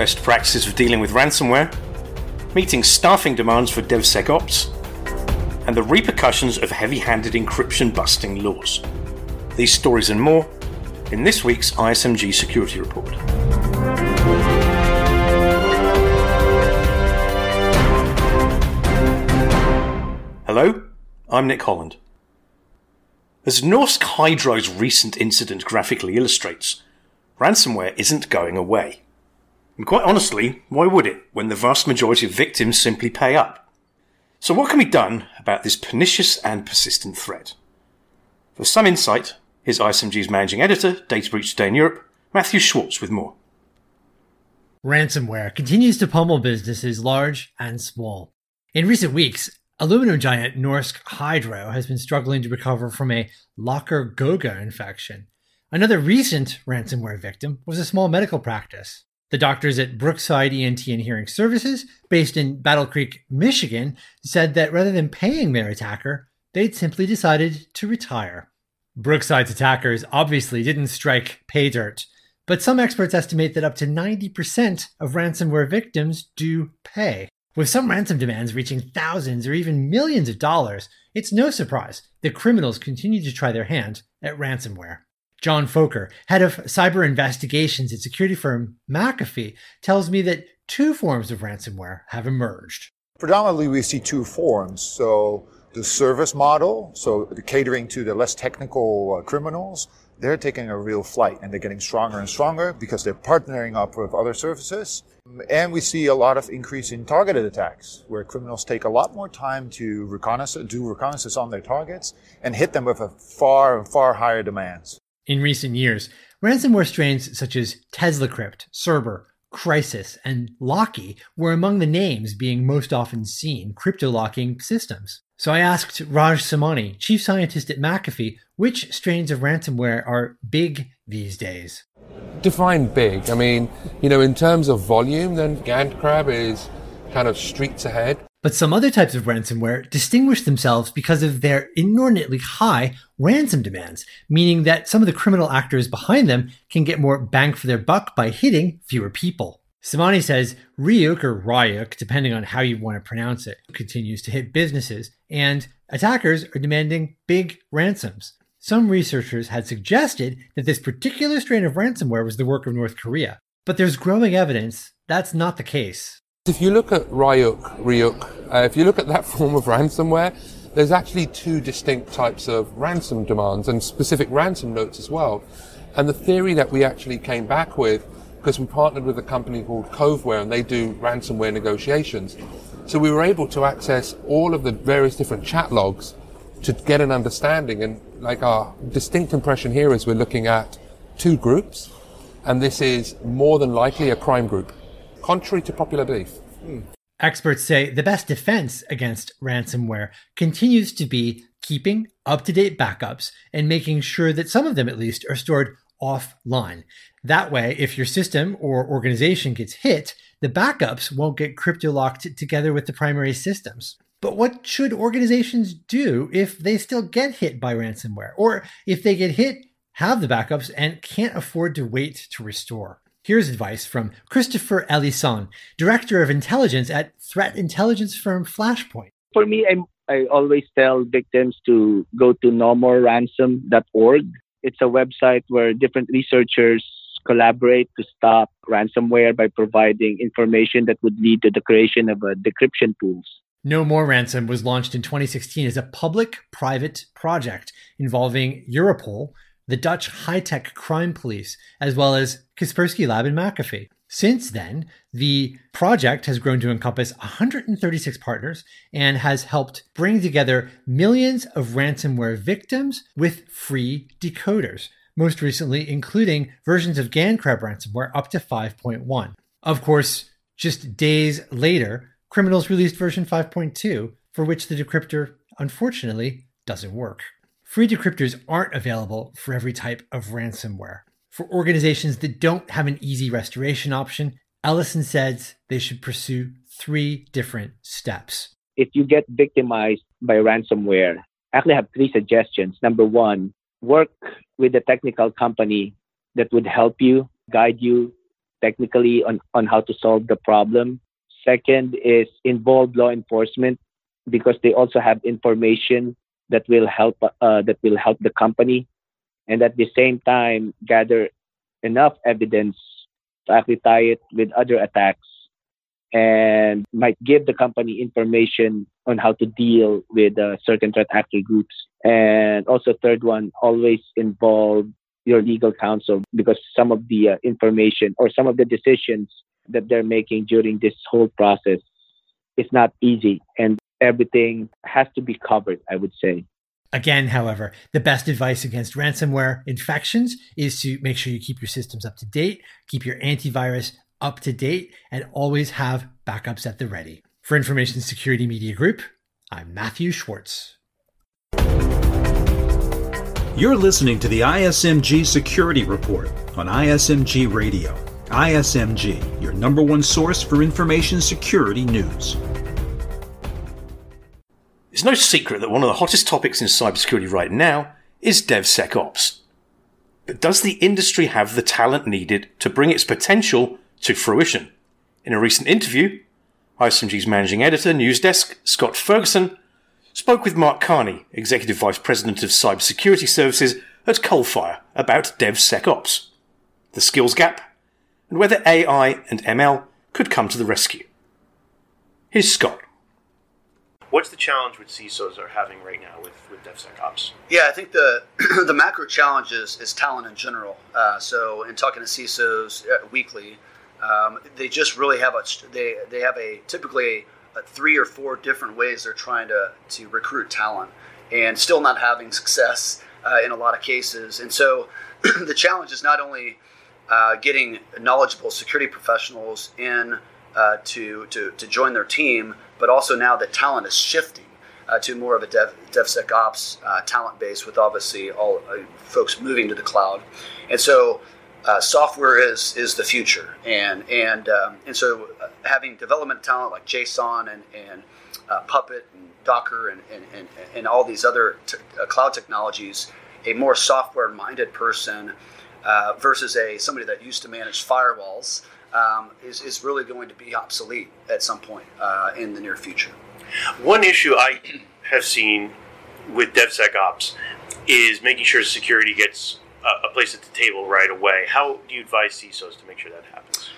best practices for dealing with ransomware, meeting staffing demands for DevSecOps, and the repercussions of heavy handed encryption busting laws. These stories and more in this week's ISMG Security Report. Hello, I'm Nick Holland. As Norsk Hydro's recent incident graphically illustrates, ransomware isn't going away. And quite honestly, why would it when the vast majority of victims simply pay up? So, what can be done about this pernicious and persistent threat? For some insight, here's ISMG's managing editor, Data Breach Today in Europe, Matthew Schwartz, with more. Ransomware continues to pummel businesses large and small. In recent weeks, aluminum giant Norsk Hydro has been struggling to recover from a LockerGoga infection. Another recent ransomware victim was a small medical practice. The doctors at Brookside ENT and Hearing Services, based in Battle Creek, Michigan, said that rather than paying their attacker, they'd simply decided to retire. Brookside's attackers obviously didn't strike pay dirt, but some experts estimate that up to 90% of ransomware victims do pay. With some ransom demands reaching thousands or even millions of dollars, it's no surprise that criminals continue to try their hand at ransomware. John Fokker, head of cyber investigations at security firm McAfee, tells me that two forms of ransomware have emerged. Predominantly, we see two forms. So, the service model, so catering to the less technical uh, criminals, they're taking a real flight and they're getting stronger and stronger because they're partnering up with other services. And we see a lot of increase in targeted attacks where criminals take a lot more time to reconnaissance, do reconnaissance on their targets and hit them with a far, far higher demands. In recent years, ransomware strains such as TeslaCrypt, Cerber, Crysis, and Locky were among the names being most often seen crypto locking systems. So I asked Raj Samani, chief scientist at McAfee, which strains of ransomware are big these days. Define big. I mean, you know, in terms of volume, then GandCrab is kind of streets ahead. But some other types of ransomware distinguish themselves because of their inordinately high ransom demands, meaning that some of the criminal actors behind them can get more bang for their buck by hitting fewer people. Samani says Ryuk or Ryuk, depending on how you want to pronounce it, continues to hit businesses, and attackers are demanding big ransoms. Some researchers had suggested that this particular strain of ransomware was the work of North Korea, but there's growing evidence that's not the case. If you look at Ryuk, Ryuk, uh, if you look at that form of ransomware, there's actually two distinct types of ransom demands and specific ransom notes as well. And the theory that we actually came back with, because we partnered with a company called Coveware and they do ransomware negotiations. So we were able to access all of the various different chat logs to get an understanding. And like our distinct impression here is we're looking at two groups, and this is more than likely a crime group contrary to popular belief. Hmm. Experts say the best defense against ransomware continues to be keeping up to date backups and making sure that some of them, at least, are stored offline. That way, if your system or organization gets hit, the backups won't get crypto locked together with the primary systems. But what should organizations do if they still get hit by ransomware? Or if they get hit, have the backups, and can't afford to wait to restore? Here's advice from Christopher Elisan, Director of Intelligence at threat intelligence firm Flashpoint. For me, I'm, I always tell victims to go to nomoreransom.org. It's a website where different researchers collaborate to stop ransomware by providing information that would lead to the creation of a decryption tools. No More Ransom was launched in 2016 as a public private project involving Europol, the Dutch high tech crime police, as well as Kaspersky Lab and McAfee. Since then, the project has grown to encompass 136 partners and has helped bring together millions of ransomware victims with free decoders, most recently including versions of GandCrab ransomware up to 5.1. Of course, just days later, criminals released version 5.2, for which the decryptor unfortunately doesn't work. Free decryptors aren't available for every type of ransomware. For organizations that don't have an easy restoration option, Elisan says they should pursue three different steps. If you get victimized by ransomware, I actually have three suggestions. Number one, work with a technical company that would help you, guide you technically on, on how to solve the problem. Second is involve law enforcement because they also have information that will help uh, that will help the company, and at the same time gather enough evidence to actually tie it with other attacks and might give the company information on how to deal with uh, certain threat actor groups. And also, third one, always involve your legal counsel because some of the uh, information or some of the decisions that they're making during this whole process is not easy and everything has to be covered, I would say. Again, however, the best advice against ransomware infections is to make sure you keep your systems up to date, keep your antivirus up to date, and always have backups at the ready. For Information Security Media Group, I'm Matthew Schwartz. You're listening to the ISMG Security Report on ISMG Radio. ISMG, your number one source for information security news. It's no secret that one of the hottest topics in cybersecurity right now is DevSecOps. But does the industry have the talent needed to bring its potential to fruition? In a recent interview, ISMG's managing editor, Newsdesk, Scott Ferguson, spoke with Mark Carney, Executive Vice President of Cybersecurity Services at Coalfire, about DevSecOps, the skills gap, and whether AI and ML could come to the rescue. Here's Scott what's the challenge with CISOs are having right now with, with DevSecOps? Yeah, I think the the macro challenge is, is talent in general. Uh, so, in talking to CISOs uh, weekly, um, they just really have a they they have a typically a, three or four different ways they're trying to to recruit talent, and still not having success uh, in a lot of cases. And so, the challenge is not only uh, getting knowledgeable security professionals in uh, to, to to join their team but also now the talent is shifting uh, to more of a Dev, DevSecOps uh, talent base, with obviously all uh, folks moving to the cloud, and so uh, software is is the future, and and um, and so uh, having development talent like JSON and and uh, Puppet and Docker and and, and, and all these other t- cloud technologies, a more software-minded person versus a somebody that used to manage firewalls um, is, is really going to be obsolete at some point uh, in the near future. One issue I have seen with DevSecOps is making sure security gets a, a place at the table right away. How do you advise CISOs to make sure that happens?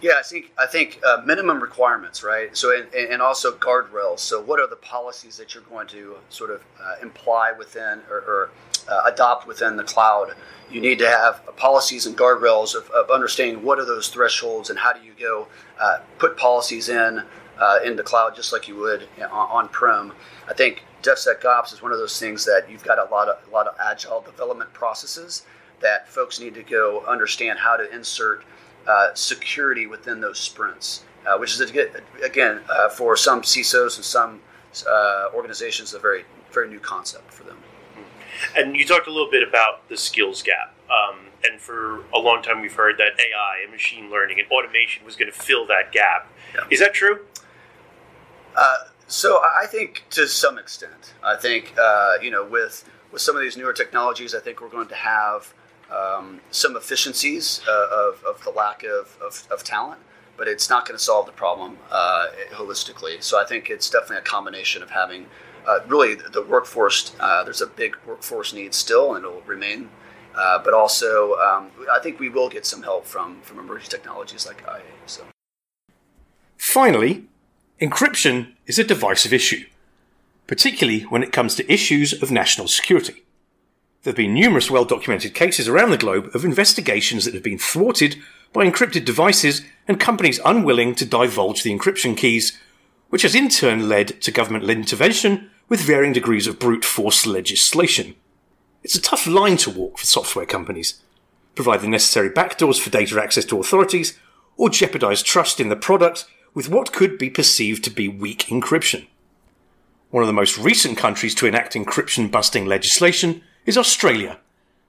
Yeah, I think I think uh, minimum requirements, right? So and, and also guardrails. So what are the policies that you're going to sort of uh, imply within or, or uh, adopt within the cloud? You need to have policies and guardrails of, of understanding what are those thresholds and how do you go uh, put policies in uh, in the cloud just like you would on prem. I think DevSecOps is one of those things that you've got a lot of a lot of agile development processes that folks need to go understand how to insert uh, security within those sprints, uh, which is again uh, for some CISOs and some uh, organizations a very very new concept for them. And you talked a little bit about the skills gap. Um, and for a long time, we've heard that AI and machine learning and automation was going to fill that gap. Yeah. Is that true? Uh, so I think to some extent, I think uh, you know with with some of these newer technologies, I think we're going to have um, some efficiencies uh, of, of the lack of, of, of talent, but it's not going to solve the problem uh, holistically. So I think it's definitely a combination of having uh, really the workforce. Uh, there's a big workforce need still, and it'll remain. Uh, but also, um, I think we will get some help from from emerging technologies like IA. So. Finally, encryption is a divisive issue, particularly when it comes to issues of national security. There have been numerous well documented cases around the globe of investigations that have been thwarted by encrypted devices and companies unwilling to divulge the encryption keys, which has in turn led to government intervention with varying degrees of brute force legislation. It's a tough line to walk for software companies. Provide the necessary backdoors for data access to authorities, or jeopardize trust in the product with what could be perceived to be weak encryption. One of the most recent countries to enact encryption busting legislation is Australia,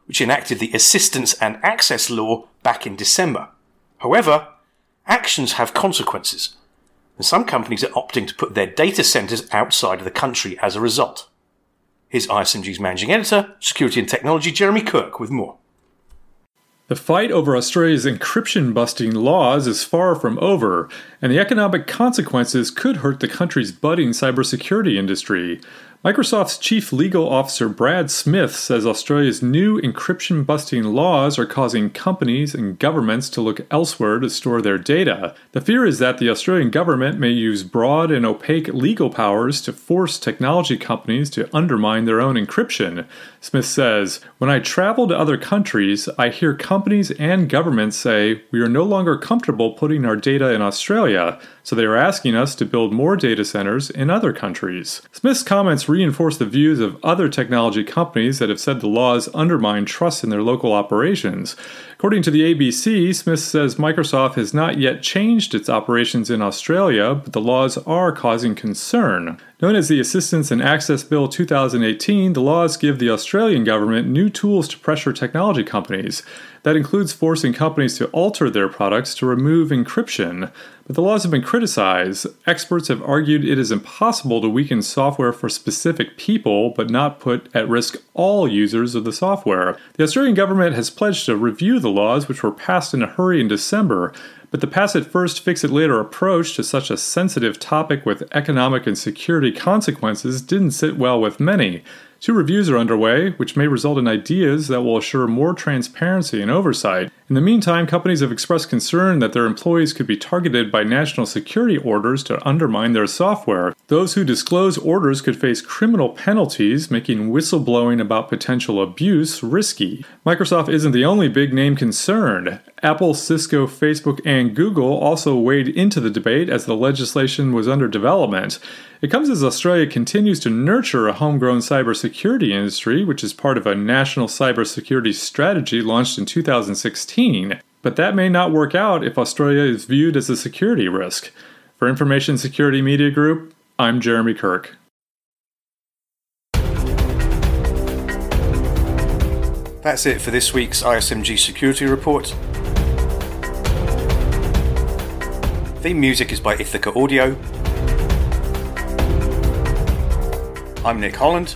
which enacted the Assistance and Access Law back in December. However, actions have consequences, and some companies are opting to put their data centers outside of the country as a result. Here's ISMG's managing editor, security and technology, Jeremy Kirk, with more. The fight over Australia's encryption busting laws is far from over, and the economic consequences could hurt the country's budding cybersecurity industry. Microsoft's chief legal officer Brad Smith says Australia's new encryption busting laws are causing companies and governments to look elsewhere to store their data. The fear is that the Australian government may use broad and opaque legal powers to force technology companies to undermine their own encryption. Smith says, When I travel to other countries, I hear companies and governments say, We are no longer comfortable putting our data in Australia, so they are asking us to build more data centers in other countries. Smith's comments reinforce the views of other technology companies that have said the laws undermine trust in their local operations. According to the ABC, Smith says Microsoft has not yet changed its operations in Australia, but the laws are causing concern. Known as the Assistance and Access Bill 2018, the laws give the Australian government new tools to pressure technology companies. That includes forcing companies to alter their products to remove encryption. But the laws have been criticized. Experts have argued it is impossible to weaken software for specific people, but not put at risk all users of the software. The Australian government has pledged to review the laws, which were passed in a hurry in December. But the pass it first, fix it later approach to such a sensitive topic with economic and security consequences didn't sit well with many. Two reviews are underway, which may result in ideas that will assure more transparency and oversight. In the meantime, companies have expressed concern that their employees could be targeted by national security orders to undermine their software. Those who disclose orders could face criminal penalties, making whistleblowing about potential abuse risky. Microsoft isn't the only big name concerned. Apple, Cisco, Facebook, and Google also weighed into the debate as the legislation was under development. It comes as Australia continues to nurture a homegrown cybersecurity industry, which is part of a national cybersecurity strategy launched in 2016. But that may not work out if Australia is viewed as a security risk. For Information Security Media Group, I'm Jeremy Kirk. That's it for this week's ISMG Security Report. Theme music is by Ithaca Audio. I'm Nick Holland.